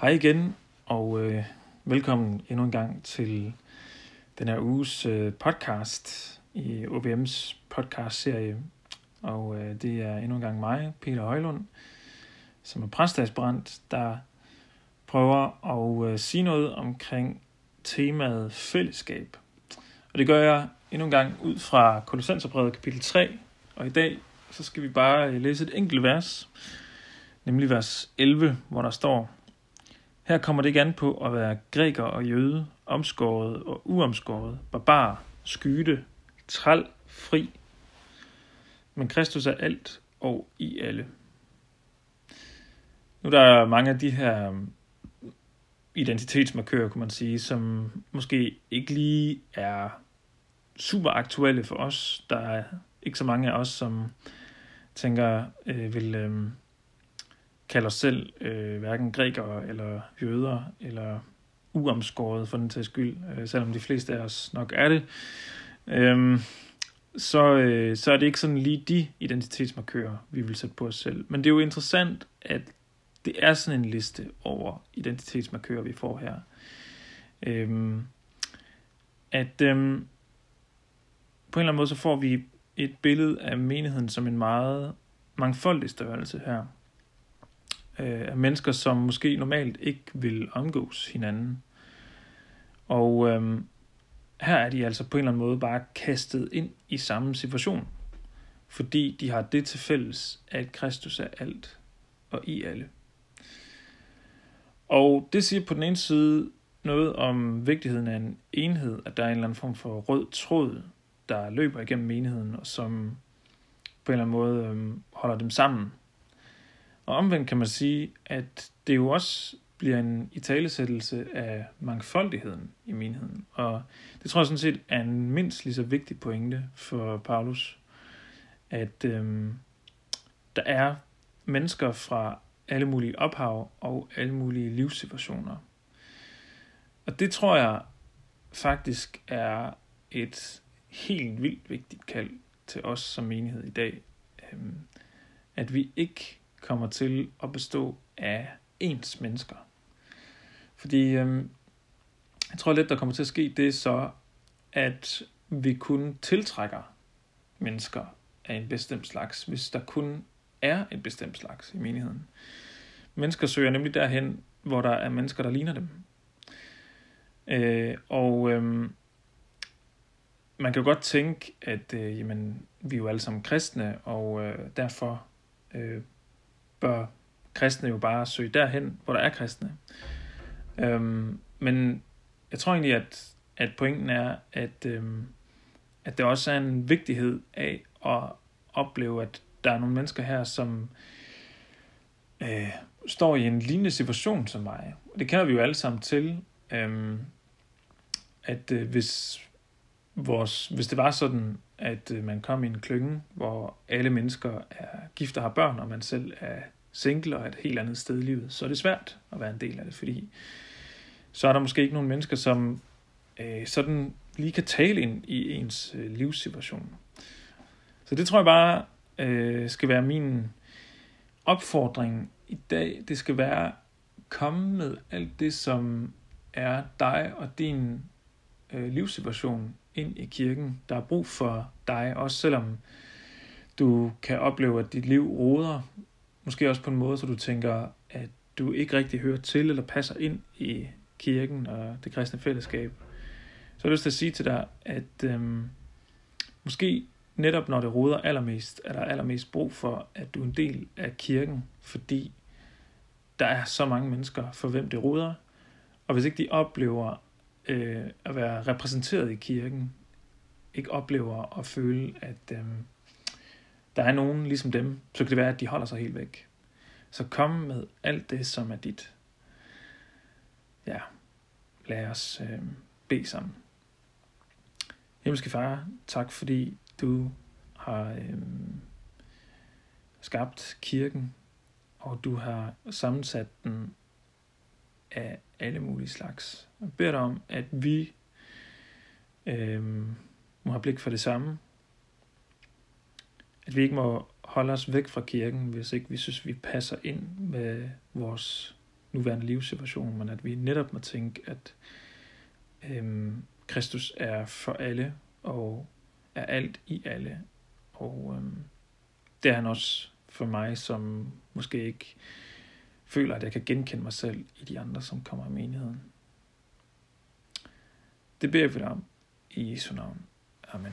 Hej igen, og øh, velkommen endnu en gang til den her uges øh, podcast i OBM's podcast-serie. Og øh, det er endnu en gang mig, Peter Højlund, som er præstadsbrændt, der prøver at øh, sige noget omkring temaet fællesskab. Og det gør jeg endnu en gang ud fra Kolossenserbrevet kapitel 3, og i dag så skal vi bare øh, læse et enkelt vers, nemlig vers 11, hvor der står, her kommer det ikke an på at være græker og jøde, omskåret og uomskåret, barbar, skyde, træl, fri. Men Kristus er alt og i alle. Nu der er mange af de her um, identitetsmarkører, kunne man sige, som måske ikke lige er super aktuelle for os. Der er ikke så mange af os, som tænker, øh, vil øh, kalde os selv øh, hverken grækere eller jøder eller uomskåret for den til skyld, øh, selvom de fleste af os nok er det. Øh, så, øh, så er det ikke sådan lige de identitetsmarkører, vi vil sætte på os selv. Men det er jo interessant, at det er sådan en liste over identitetsmarkører, vi får her. Øh, at øh, på en eller anden måde, så får vi et billede af menigheden som en meget mangfoldig størrelse her. Øh, af mennesker, som måske normalt ikke vil omgås hinanden. Og øh, her er de altså på en eller anden måde bare kastet ind i samme situation. Fordi de har det til fælles, at Kristus er alt og i alle. Og det siger på den ene side noget om vigtigheden af en enhed, at der er en eller anden form for rød tråd der løber igennem menigheden, og som på en eller anden måde øh, holder dem sammen. Og omvendt kan man sige, at det jo også bliver en italesættelse af mangfoldigheden i menigheden. Og det tror jeg sådan set er en mindst lige så vigtig pointe for Paulus, at øhm, der er mennesker fra alle mulige ophav og alle mulige livssituationer. Og det tror jeg faktisk er et helt vildt vigtigt kald til os som menighed i dag, øhm, at vi ikke kommer til at bestå af ens mennesker. Fordi øhm, jeg tror lidt, der kommer til at ske det så, at vi kun tiltrækker mennesker af en bestemt slags, hvis der kun er en bestemt slags i menigheden. Mennesker søger nemlig derhen, hvor der er mennesker, der ligner dem. Øh, og øhm, man kan jo godt tænke, at øh, jamen, vi er jo alle sammen kristne, og øh, derfor øh, bør kristne jo bare søge derhen, hvor der er kristne. Øhm, men jeg tror egentlig, at, at pointen er, at, øhm, at det også er en vigtighed af at opleve, at der er nogle mennesker her, som øh, står i en lignende situation som mig. Det kender vi jo alle sammen til, øhm, at øh, hvis vores, hvis det var sådan, at øh, man kom i en klynge, hvor alle mennesker er gift og har børn, og man selv er single og et helt andet sted i livet, så er det svært at være en del af det, fordi så er der måske ikke nogen mennesker, som øh, sådan lige kan tale ind i ens øh, livssituation. Så det tror jeg bare øh, skal være min opfordring i dag. Det skal være komme med alt det, som er dig og din øh, livssituation ind i kirken. Der er brug for dig, også selvom du kan opleve, at dit liv roder. Måske også på en måde, så du tænker, at du ikke rigtig hører til eller passer ind i kirken og det kristne fællesskab. Så har jeg lyst til at sige til dig, at øhm, måske netop når det roder allermest, er der allermest brug for, at du er en del af kirken, fordi der er så mange mennesker, for hvem det roder, og hvis ikke de oplever, øh, at være repræsenteret i kirken, ikke oplever at føle, at øh, der er nogen ligesom dem, så kan det være, at de holder sig helt væk. Så kom med alt det, som er dit. Ja, lad os øh, bede sammen. Himmelske Far, tak fordi du har øh, skabt kirken, og du har sammensat den af alle mulige slags. Jeg beder dig om, at vi øh, må have blik for det samme. At vi ikke må holde os væk fra kirken, hvis ikke vi synes, vi passer ind med vores nuværende livssituation, men at vi netop må tænke, at øh, Kristus er for alle og er alt i alle. Og øh, det er han også for mig, som måske ikke føler, at jeg kan genkende mig selv i de andre, som kommer i menigheden. Det beder vi dig om i Jesu navn. Amen.